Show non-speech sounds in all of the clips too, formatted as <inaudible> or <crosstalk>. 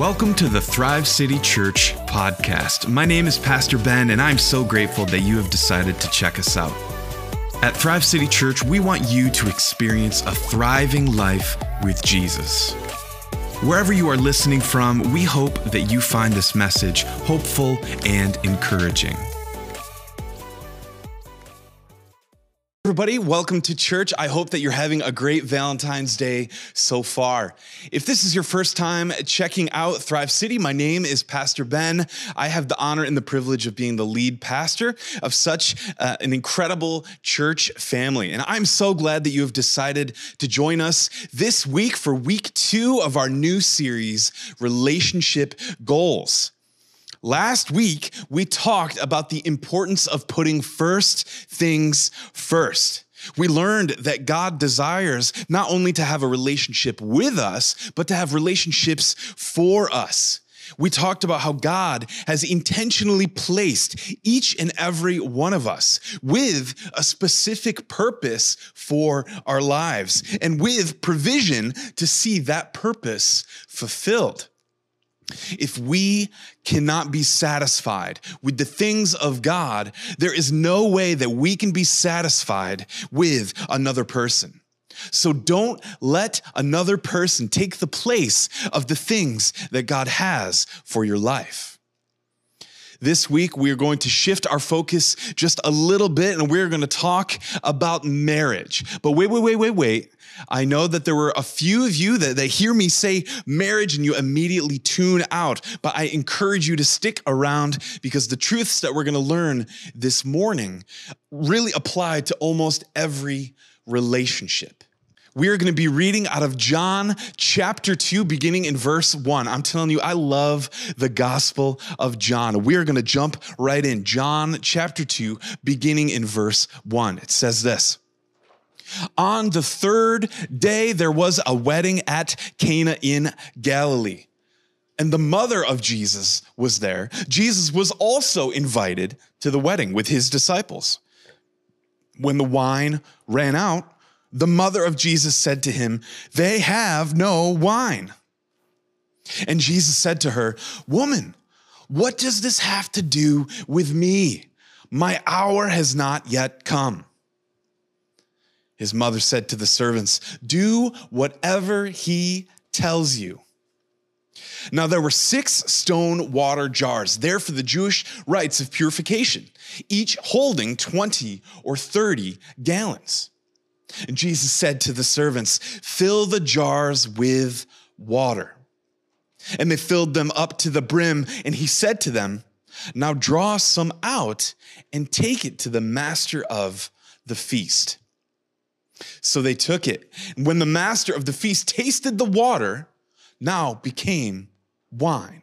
Welcome to the Thrive City Church podcast. My name is Pastor Ben, and I'm so grateful that you have decided to check us out. At Thrive City Church, we want you to experience a thriving life with Jesus. Wherever you are listening from, we hope that you find this message hopeful and encouraging. Everybody, welcome to church. I hope that you're having a great Valentine's Day so far. If this is your first time checking out Thrive City, my name is Pastor Ben. I have the honor and the privilege of being the lead pastor of such uh, an incredible church family. And I'm so glad that you have decided to join us this week for week two of our new series, Relationship Goals. Last week, we talked about the importance of putting first things first. We learned that God desires not only to have a relationship with us, but to have relationships for us. We talked about how God has intentionally placed each and every one of us with a specific purpose for our lives and with provision to see that purpose fulfilled. If we cannot be satisfied with the things of God, there is no way that we can be satisfied with another person. So don't let another person take the place of the things that God has for your life. This week, we are going to shift our focus just a little bit and we're going to talk about marriage. But wait, wait, wait, wait, wait. I know that there were a few of you that, that hear me say marriage and you immediately tune out, but I encourage you to stick around because the truths that we're going to learn this morning really apply to almost every relationship. We are going to be reading out of John chapter 2, beginning in verse 1. I'm telling you, I love the Gospel of John. We are going to jump right in. John chapter 2, beginning in verse 1. It says this. On the third day, there was a wedding at Cana in Galilee. And the mother of Jesus was there. Jesus was also invited to the wedding with his disciples. When the wine ran out, the mother of Jesus said to him, They have no wine. And Jesus said to her, Woman, what does this have to do with me? My hour has not yet come. His mother said to the servants, Do whatever he tells you. Now there were six stone water jars there for the Jewish rites of purification, each holding 20 or 30 gallons. And Jesus said to the servants, Fill the jars with water. And they filled them up to the brim. And he said to them, Now draw some out and take it to the master of the feast. So they took it. And when the master of the feast tasted the water, now became wine,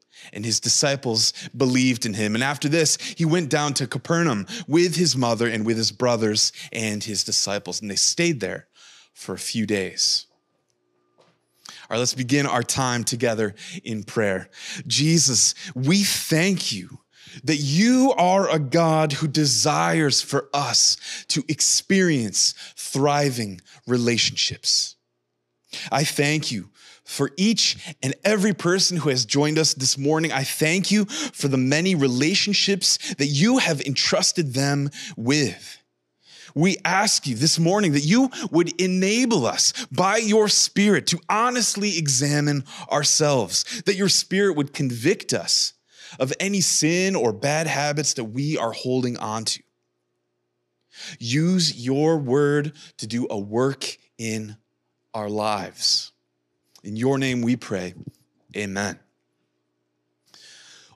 And his disciples believed in him. And after this, he went down to Capernaum with his mother and with his brothers and his disciples. And they stayed there for a few days. All right, let's begin our time together in prayer. Jesus, we thank you that you are a God who desires for us to experience thriving relationships. I thank you for each and every person who has joined us this morning. I thank you for the many relationships that you have entrusted them with. We ask you this morning that you would enable us by your Spirit to honestly examine ourselves, that your Spirit would convict us of any sin or bad habits that we are holding on to. Use your word to do a work in our lives. In your name we pray. Amen.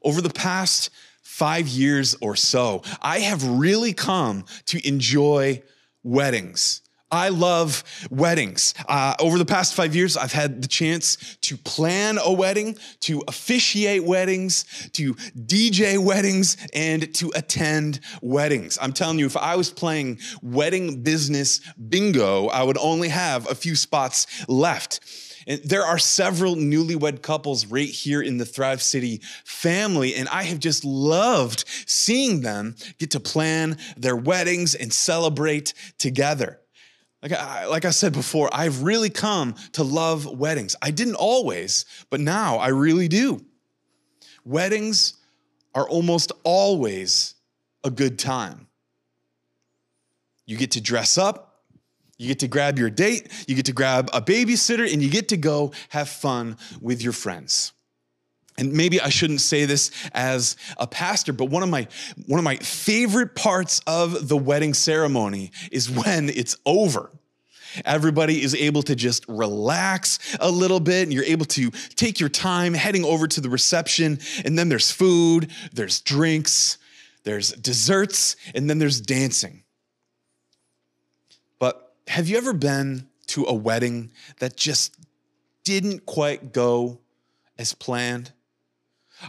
Over the past five years or so, I have really come to enjoy weddings I love weddings. Uh, over the past five years, I've had the chance to plan a wedding, to officiate weddings, to DJ weddings, and to attend weddings. I'm telling you, if I was playing wedding business bingo, I would only have a few spots left. And there are several newlywed couples right here in the Thrive City family, and I have just loved seeing them get to plan their weddings and celebrate together. Like I, like I said before, I've really come to love weddings. I didn't always, but now I really do. Weddings are almost always a good time. You get to dress up, you get to grab your date, you get to grab a babysitter, and you get to go have fun with your friends. And maybe I shouldn't say this as a pastor, but one of my one of my favorite parts of the wedding ceremony is when it's over. Everybody is able to just relax a little bit and you're able to take your time heading over to the reception and then there's food, there's drinks, there's desserts, and then there's dancing. Have you ever been to a wedding that just didn't quite go as planned?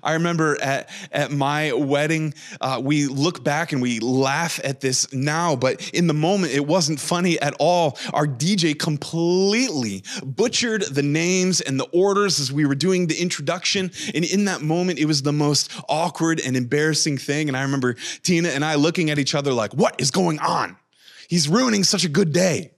I remember at, at my wedding, uh, we look back and we laugh at this now, but in the moment, it wasn't funny at all. Our DJ completely butchered the names and the orders as we were doing the introduction. And in that moment, it was the most awkward and embarrassing thing. And I remember Tina and I looking at each other like, what is going on? He's ruining such a good day.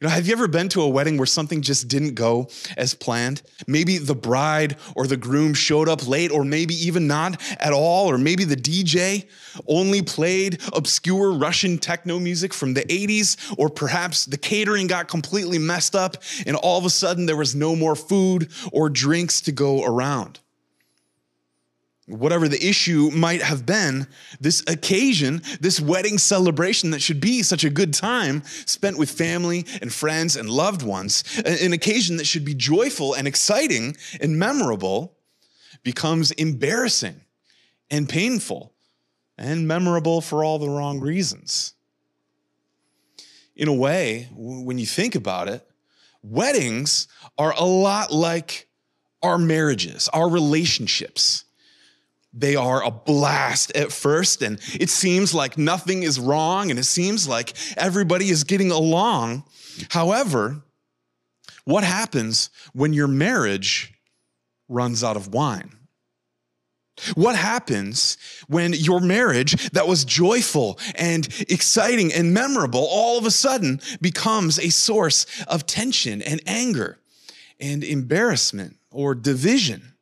You know, have you ever been to a wedding where something just didn't go as planned? Maybe the bride or the groom showed up late, or maybe even not at all, or maybe the DJ only played obscure Russian techno music from the 80s, or perhaps the catering got completely messed up and all of a sudden there was no more food or drinks to go around whatever the issue might have been, this occasion, this wedding celebration that should be such a good time spent with family and friends and loved ones, an occasion that should be joyful and exciting and memorable, becomes embarrassing and painful and memorable for all the wrong reasons. In a way, when you think about it, weddings are a lot like our marriages, our relationships they are a blast at first, and it seems like nothing is wrong, and it seems like everybody is getting along. However, what happens when your marriage runs out of wine? What happens when your marriage that was joyful and exciting and memorable all of a sudden becomes a source of tension and anger and embarrassment or division?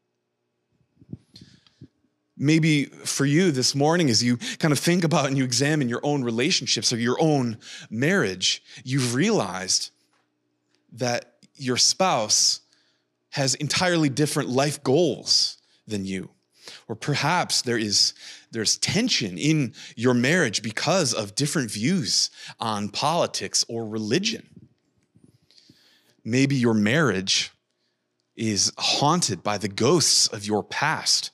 Maybe for you this morning, as you kind of think about and you examine your own relationships or your own marriage, you've realized that your spouse has entirely different life goals than you. Or perhaps there is there's tension in your marriage because of different views on politics or religion. Maybe your marriage is haunted by the ghosts of your past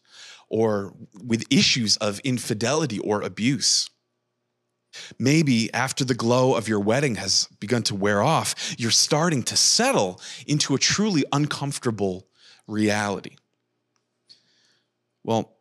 or with issues of infidelity or abuse. Maybe after the glow of your wedding has begun to wear off, you're starting to settle into a truly uncomfortable reality. Well,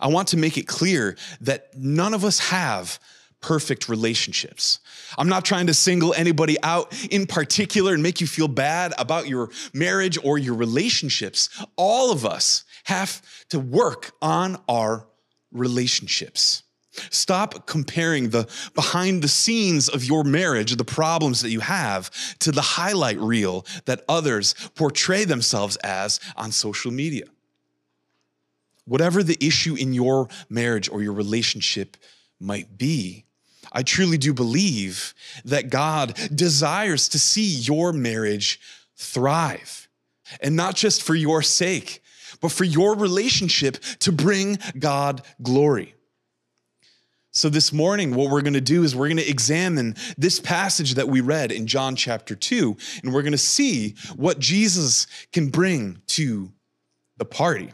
I want to make it clear that none of us have perfect relationships. I'm not trying to single anybody out in particular and make you feel bad about your marriage or your relationships. All of us have to work on our relationships. Stop comparing the behind the scenes of your marriage, the problems that you have, to the highlight reel that others portray themselves as on social media. Whatever the issue in your marriage or your relationship might be, I truly do believe that God desires to see your marriage thrive. And not just for your sake, but for your relationship to bring God glory. So, this morning, what we're going to do is we're going to examine this passage that we read in John chapter 2, and we're going to see what Jesus can bring to the party.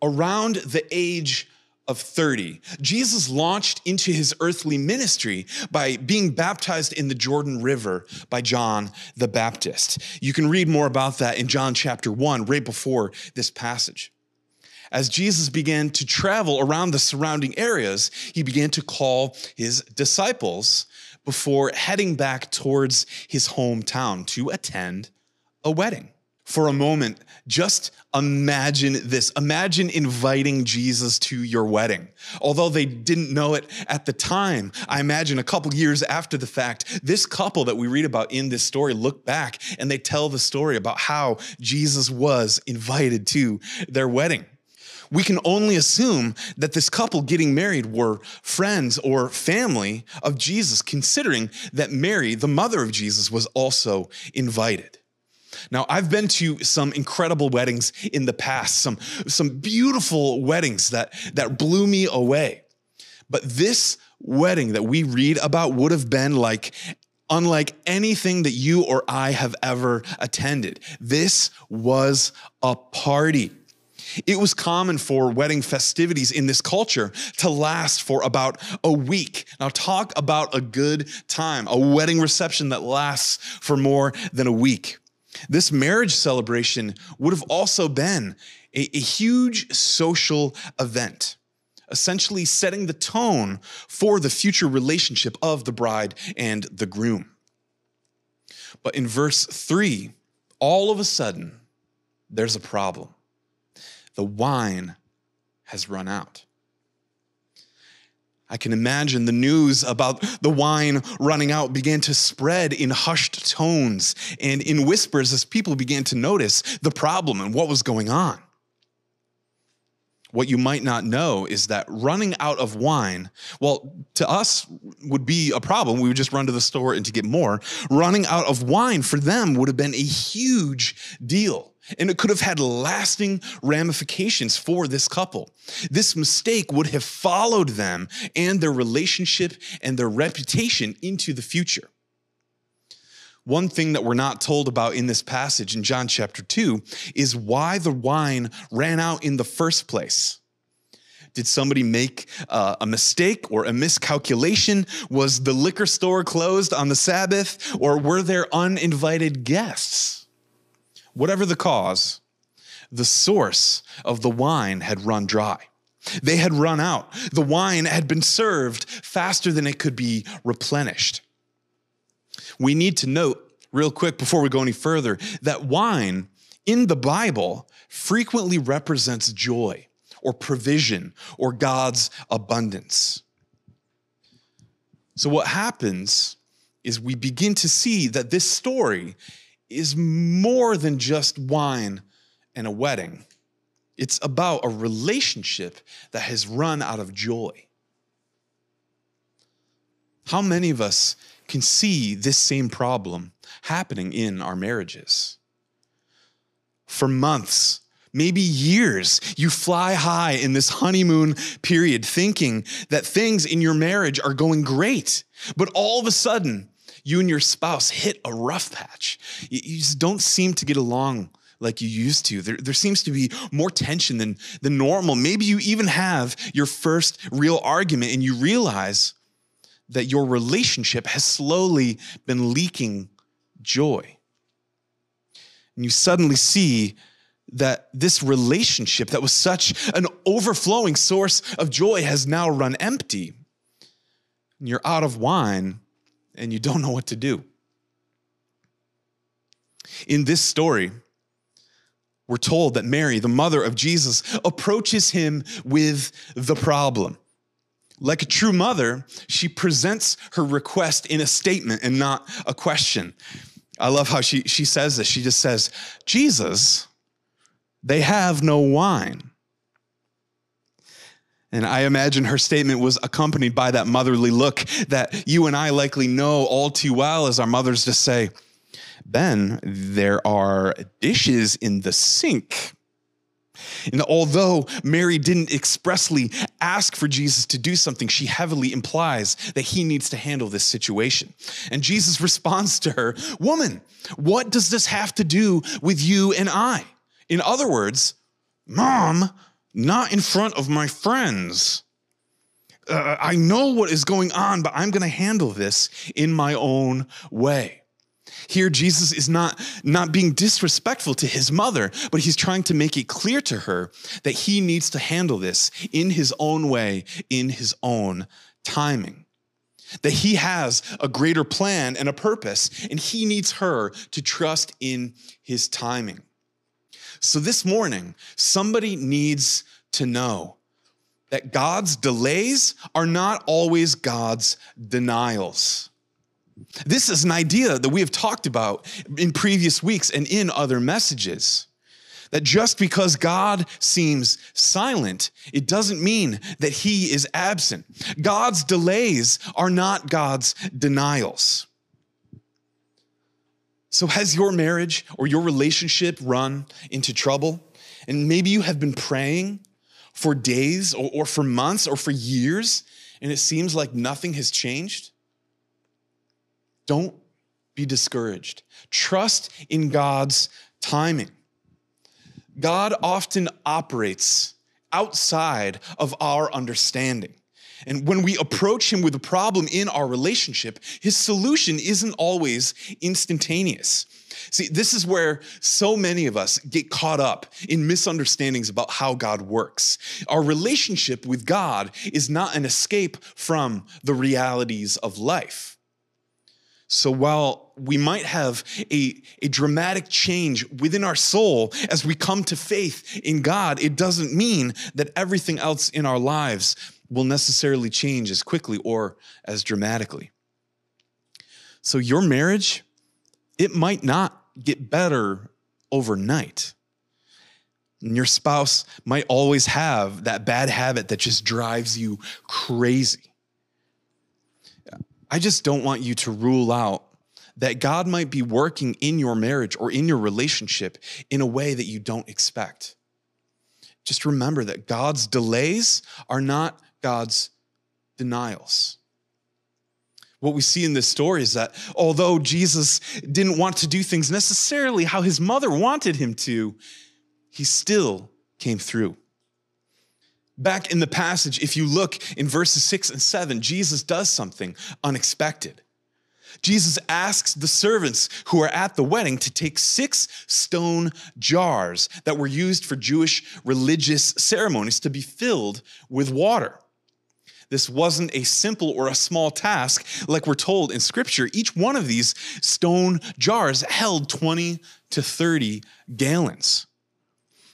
Around the age of 30, Jesus launched into his earthly ministry by being baptized in the Jordan River by John the Baptist. You can read more about that in John chapter 1, right before this passage. As Jesus began to travel around the surrounding areas, he began to call his disciples before heading back towards his hometown to attend a wedding. For a moment, just imagine this. Imagine inviting Jesus to your wedding. Although they didn't know it at the time, I imagine a couple years after the fact, this couple that we read about in this story look back and they tell the story about how Jesus was invited to their wedding. We can only assume that this couple getting married were friends or family of Jesus, considering that Mary, the mother of Jesus, was also invited. Now, I've been to some incredible weddings in the past, some, some beautiful weddings that, that blew me away. But this wedding that we read about would have been like unlike anything that you or I have ever attended. This was a party. It was common for wedding festivities in this culture to last for about a week. Now, talk about a good time, a wedding reception that lasts for more than a week. This marriage celebration would have also been a, a huge social event, essentially setting the tone for the future relationship of the bride and the groom. But in verse three, all of a sudden, there's a problem. The wine has run out. I can imagine the news about the wine running out began to spread in hushed tones and in whispers as people began to notice the problem and what was going on. What you might not know is that running out of wine, well, to us would be a problem. We would just run to the store and to get more. Running out of wine for them would have been a huge deal. And it could have had lasting ramifications for this couple. This mistake would have followed them and their relationship and their reputation into the future. One thing that we're not told about in this passage in John chapter 2 is why the wine ran out in the first place. Did somebody make uh, a mistake or a miscalculation? Was the liquor store closed on the Sabbath? Or were there uninvited guests? Whatever the cause, the source of the wine had run dry. They had run out. The wine had been served faster than it could be replenished. We need to note, real quick, before we go any further, that wine in the Bible frequently represents joy or provision or God's abundance. So, what happens is we begin to see that this story is more than just wine and a wedding. It's about a relationship that has run out of joy. How many of us can see this same problem happening in our marriages? For months, maybe years, you fly high in this honeymoon period thinking that things in your marriage are going great. But all of a sudden, you and your spouse hit a rough patch. You, just don't seem to get along like you used to. There, there seems to be more tension than, than normal. Maybe you even have your first real argument and you realize that your relationship has slowly been leaking joy. And you suddenly see that this relationship that was such an overflowing source of joy has now run empty. And you're out of wine and you don't know what to do. In this story, we're told that Mary, the mother of Jesus, approaches him with the problem. Like a true mother, she presents her request in a statement and not a question. I love how she, she says this. She just says, Jesus, they have no wine. And I imagine her statement was accompanied by that motherly look that you and I likely know all too well as our mothers just say, Ben, there are dishes in the sink. And although Mary didn't expressly ask for Jesus to do something, she heavily implies that he needs to handle this situation. And Jesus responds to her, Woman, what does this have to do with you and I? In other words, Mom, not in front of my friends. Uh, I know what is going on, but I'm going to handle this in my own way. Here, Jesus is not, not being disrespectful to his mother, but he's trying to make it clear to her that he needs to handle this in his own way, in his own timing. That he has a greater plan and a purpose, and he needs her to trust in his timing. So this morning, somebody needs to know that God's delays are not always God's denials. This is an idea that we have talked about in previous weeks and in other messages. That just because God seems silent, it doesn't mean that he is absent. God's delays are not God's denials. So, has your marriage or your relationship run into trouble? And maybe you have been praying for days or, or for months or for years, and it seems like nothing has changed? Don't be discouraged. Trust in God's timing. God often operates outside of our understanding. And when we approach him with a problem in our relationship, his solution isn't always instantaneous. See, this is where so many of us get caught up in misunderstandings about how God works. Our relationship with God is not an escape from the realities of life. So while we might have a, a dramatic change within our soul as we come to faith in God, it doesn't mean that everything else in our lives will necessarily change as quickly or as dramatically. So your marriage, it might not get better overnight. And your spouse might always have that bad habit that just drives you crazy. I just don't want you to rule out that God might be working in your marriage or in your relationship in a way that you don't expect. Just remember that God's delays are not God's denials. What we see in this story is that although Jesus didn't want to do things necessarily how his mother wanted him to, he still came through. Back in the passage, if you look in verses six and seven, Jesus does something unexpected. Jesus asks the servants who are at the wedding to take six stone jars that were used for Jewish religious ceremonies to be filled with water. This wasn't a simple or a small task like we're told in scripture. Each one of these stone jars held 20 to 30 gallons.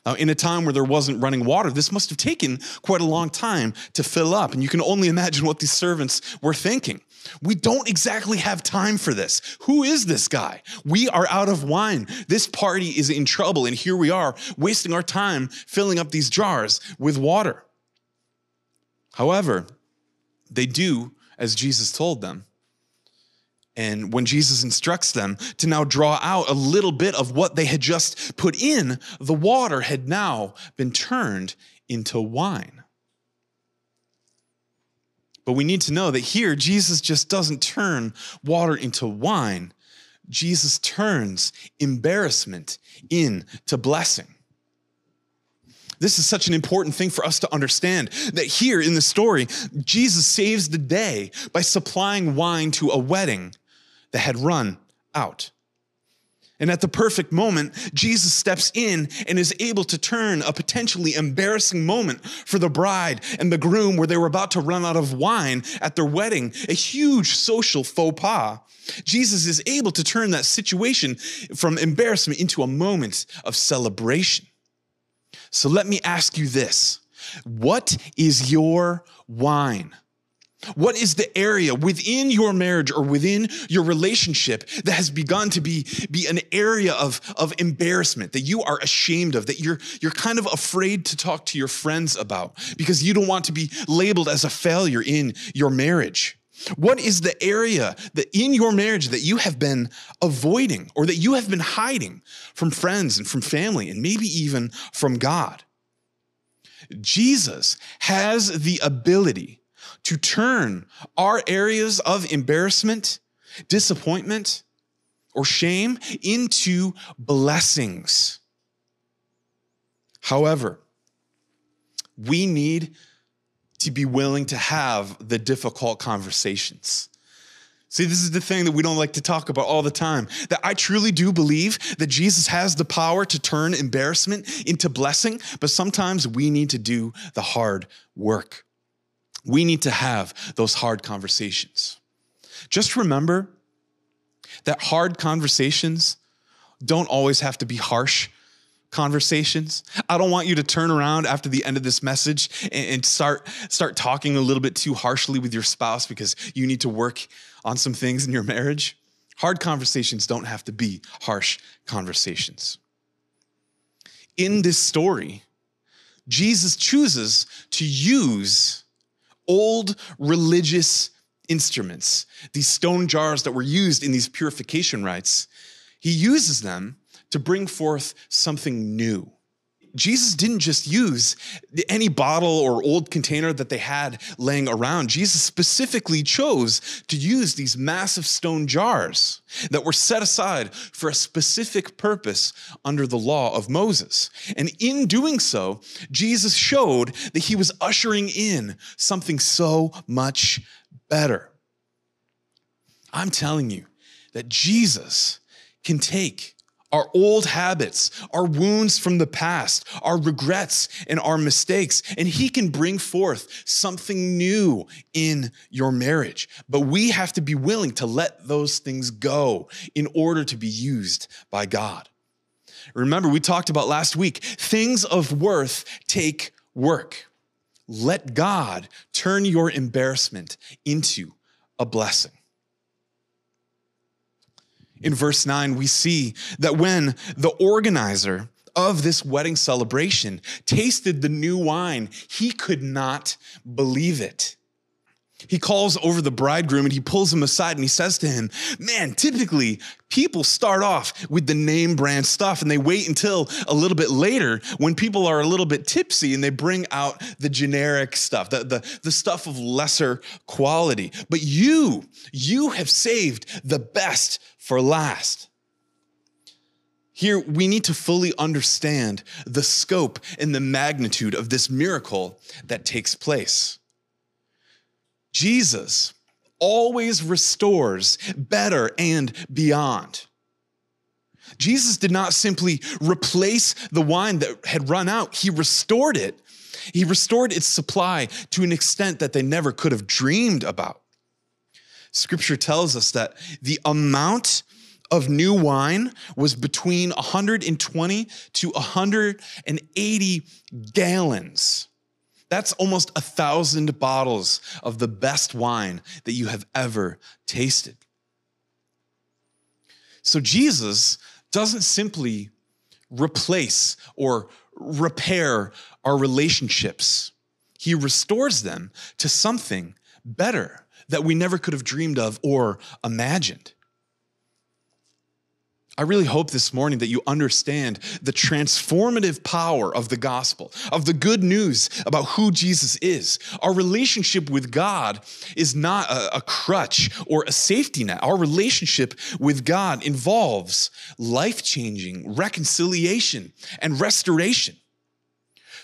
Uh, in a time where there wasn't running water, this must have taken quite a long time to fill up. And you can only <laughs> imagine what these servants were thinking. We don't exactly have time for this. Who is this guy? We are out of wine. This party is in trouble. And here we are wasting our time filling up these jars with water. However, they do as Jesus told them. And when Jesus instructs them to now draw out a little bit of what they had just put in, the water had now been turned into wine. But we need to know that here, Jesus just doesn't turn water into wine. Jesus turns embarrassment into blessing. This is such an important thing for us to understand that here in the story, Jesus saves the day by supplying wine to a wedding that had run out. And at the perfect moment, Jesus steps in and is able to turn a potentially embarrassing moment for the bride and the groom, where they were about to run out of wine at their wedding, a huge social faux pas. Jesus is able to turn that situation from embarrassment into a moment of celebration. So let me ask you this What is your wine? What is the area within your marriage or within your relationship that has begun to be, be an area of, of embarrassment that you are ashamed of, that you're, you're kind of afraid to talk to your friends about because you don't want to be labeled as a failure in your marriage? What is the area that in your marriage that you have been avoiding or that you have been hiding from friends and from family and maybe even from God? Jesus has the ability to turn our areas of embarrassment, disappointment, or shame into blessings. However, we need to be willing to have the difficult conversations. See, this is the thing that we don't like to talk about all the time. That I truly do believe that Jesus has the power to turn embarrassment into blessing, but sometimes we need to do the hard work. We need to have those hard conversations. Just remember that hard conversations don't always have to be harsh conversations. I don't want you to turn around after the end of this message and, start start talking a little bit too harshly with your spouse because you need to work on some things in your marriage. Hard conversations don't have to be harsh conversations. In this story, Jesus chooses to use old religious instruments, these stone jars that were used in these purification rites. He uses them to bring forth something new. Jesus didn't just use any bottle or old container that they had laying around. Jesus specifically chose to use these massive stone jars that were set aside for a specific purpose under the law of Moses. And in doing so, Jesus showed that he was ushering in something so much better. I'm telling you that Jesus can take our old habits, our wounds from the past, our regrets and our mistakes. And He can bring forth something new in your marriage. But we have to be willing to let those things go in order to be used by God. Remember, we talked about last week things of worth take work. Let God turn your embarrassment into a blessing in verse 9, we see that when the organizer of this wedding celebration tasted the new wine, he could not believe it. He calls over the bridegroom and he pulls him aside and he says to him, Man, typically people start off with the name brand stuff and they wait until a little bit later when people are a little bit tipsy and they bring out the generic stuff, the, the, the stuff of lesser quality. But you, you have saved the best for last. Here, we need to fully understand the scope and the magnitude of this miracle that takes place. Jesus always restores better and beyond. Jesus did not simply replace the wine that had run out, he restored it. He restored its supply to an extent that they never could have dreamed about. Scripture tells us that the amount of new wine was between 120 to 180 gallons. That's almost a thousand bottles of the best wine that you have ever tasted. So Jesus doesn't simply replace or repair our relationships, He restores them to something better that we never could have dreamed of or imagined. I really hope this morning that you understand the transformative power of the gospel, of the good news about who Jesus is. Our relationship with God is not a, a crutch or a safety net. Our relationship with God involves life changing reconciliation and restoration.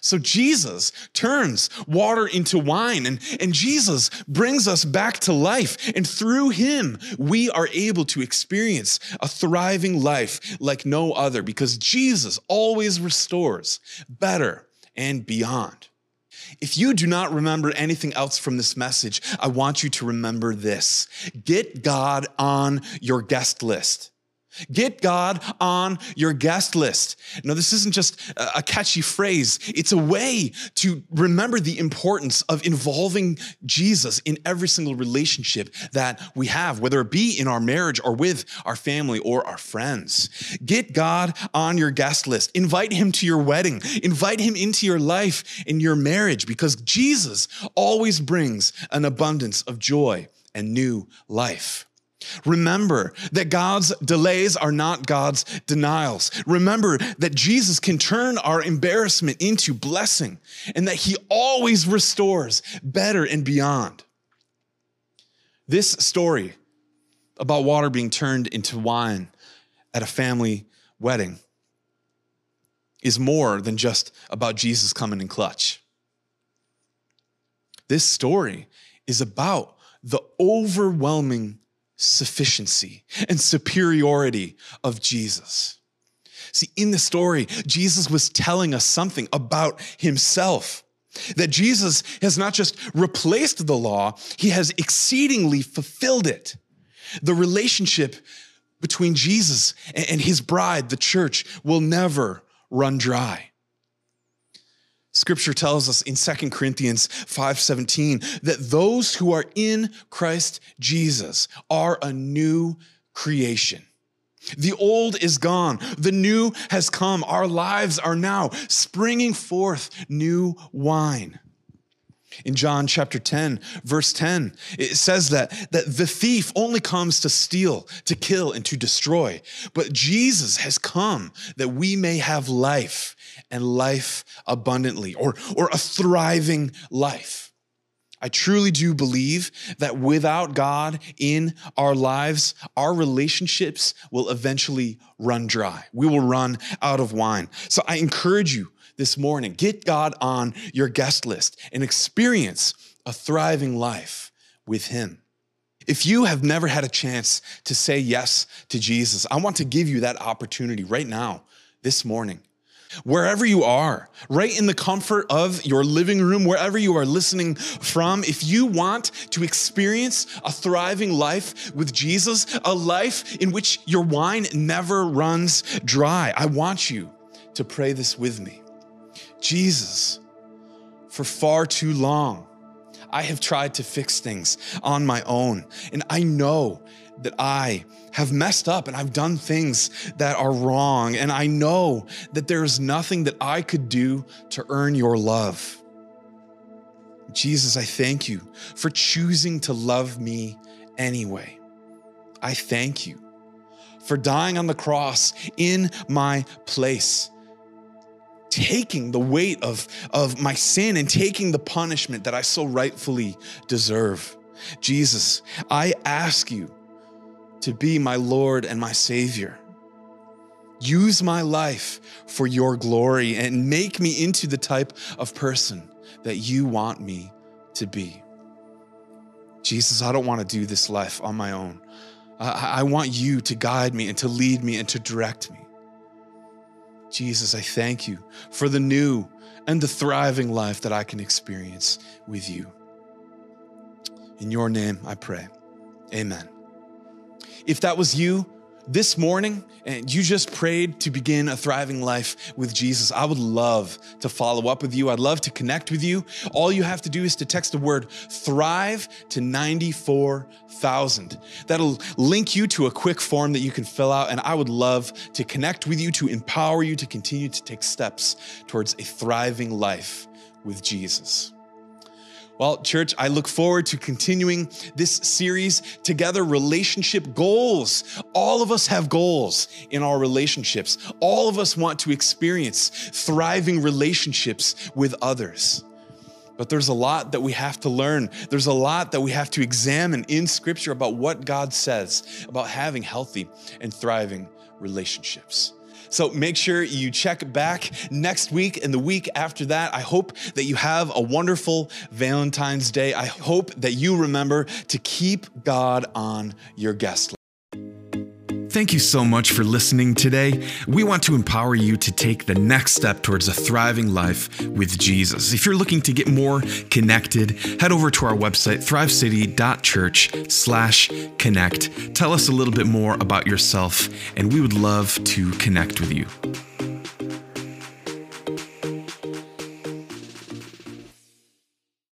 So Jesus turns water into wine and, and Jesus brings us back to life. And through him, we are able to experience a thriving life like no other because Jesus always restores better and beyond. If you do not remember anything else from this message, I want you to remember this. Get God on your guest list. Get God on your guest list. No, this isn't just a catchy phrase. It's a way to remember the importance of involving Jesus in every single relationship that we have, whether it be in our marriage or with our family or our friends. Get God on your guest list. Invite him to your wedding. Invite him into your life in your marriage because Jesus always brings an abundance of joy and new life. Remember that God's delays are not God's denials. Remember that Jesus can turn our embarrassment into blessing and that he always restores better and beyond. This story about water being turned into wine at a family wedding is more than just about Jesus coming in clutch. This story is about the overwhelming sufficiency and superiority of Jesus. See, in the story, Jesus was telling us something about himself. That Jesus has not just replaced the law, he has exceedingly fulfilled it. The relationship between Jesus and his bride, the church, will never run dry. Scripture tells us in 2 Corinthians 5:17 that those who are in Christ Jesus are a new creation. The old is gone, the new has come. Our lives are now springing forth new wine. In John chapter 10, verse 10, it says that, that the thief only comes to steal, to kill, and to destroy. But Jesus has come that we may have life and life abundantly, or, or a thriving life. I truly do believe that without God in our lives, our relationships will eventually run dry. We will run out of wine. So I encourage you this morning get God on your guest list and experience a thriving life with Him. If you have never had a chance to say yes to Jesus, I want to give you that opportunity right now, this morning. Wherever you are, right in the comfort of your living room, wherever you are listening from, if you want to experience a thriving life with Jesus, a life in which your wine never runs dry, I want you to pray this with me. Jesus, for far too long, I have tried to fix things on my own, and I know that I have messed up and I've done things that are wrong. And I know that there is nothing that I could do to earn your love. Jesus, I thank you for choosing to love me anyway. I thank you for dying on the cross in my place, taking the weight of, of my sin and taking the punishment that I so rightfully deserve. Jesus, I ask you to be my Lord and my Savior. Use my life for your glory and make me into the type of person that you want me to be. Jesus, I don't want to do this life on my own. I, I want you to guide me and to lead me and to direct me. Jesus, I thank you for the new and the thriving life that I can experience with you. In your name I pray. Amen. If that was you this morning and you just prayed to begin a thriving life with Jesus, I would love to follow up with you. I'd love to connect with you. All you have to do is to text the word thrive to 94,000. That'll link you to a quick form that you can fill out. And I would love to connect with you to empower you to continue to take steps towards a thriving life with Jesus. Well, church, I look forward to continuing this series together relationship goals. All of us have goals in our relationships. All of us want to experience thriving relationships with others. But there's a lot that we have to learn. There's a lot that we have to examine in scripture about what God says about having healthy and thriving relationships. So make sure you check back next week and the week after that. I hope that you have a wonderful Valentine's Day. I hope that you remember to keep God on your guest list. Thank you so much for listening today. We want to empower you to take the next step towards a thriving life with Jesus. If you're looking to get more connected, head over to our website, thrivecity.church slash connect. Tell us a little bit more about yourself, and we would love to connect with you.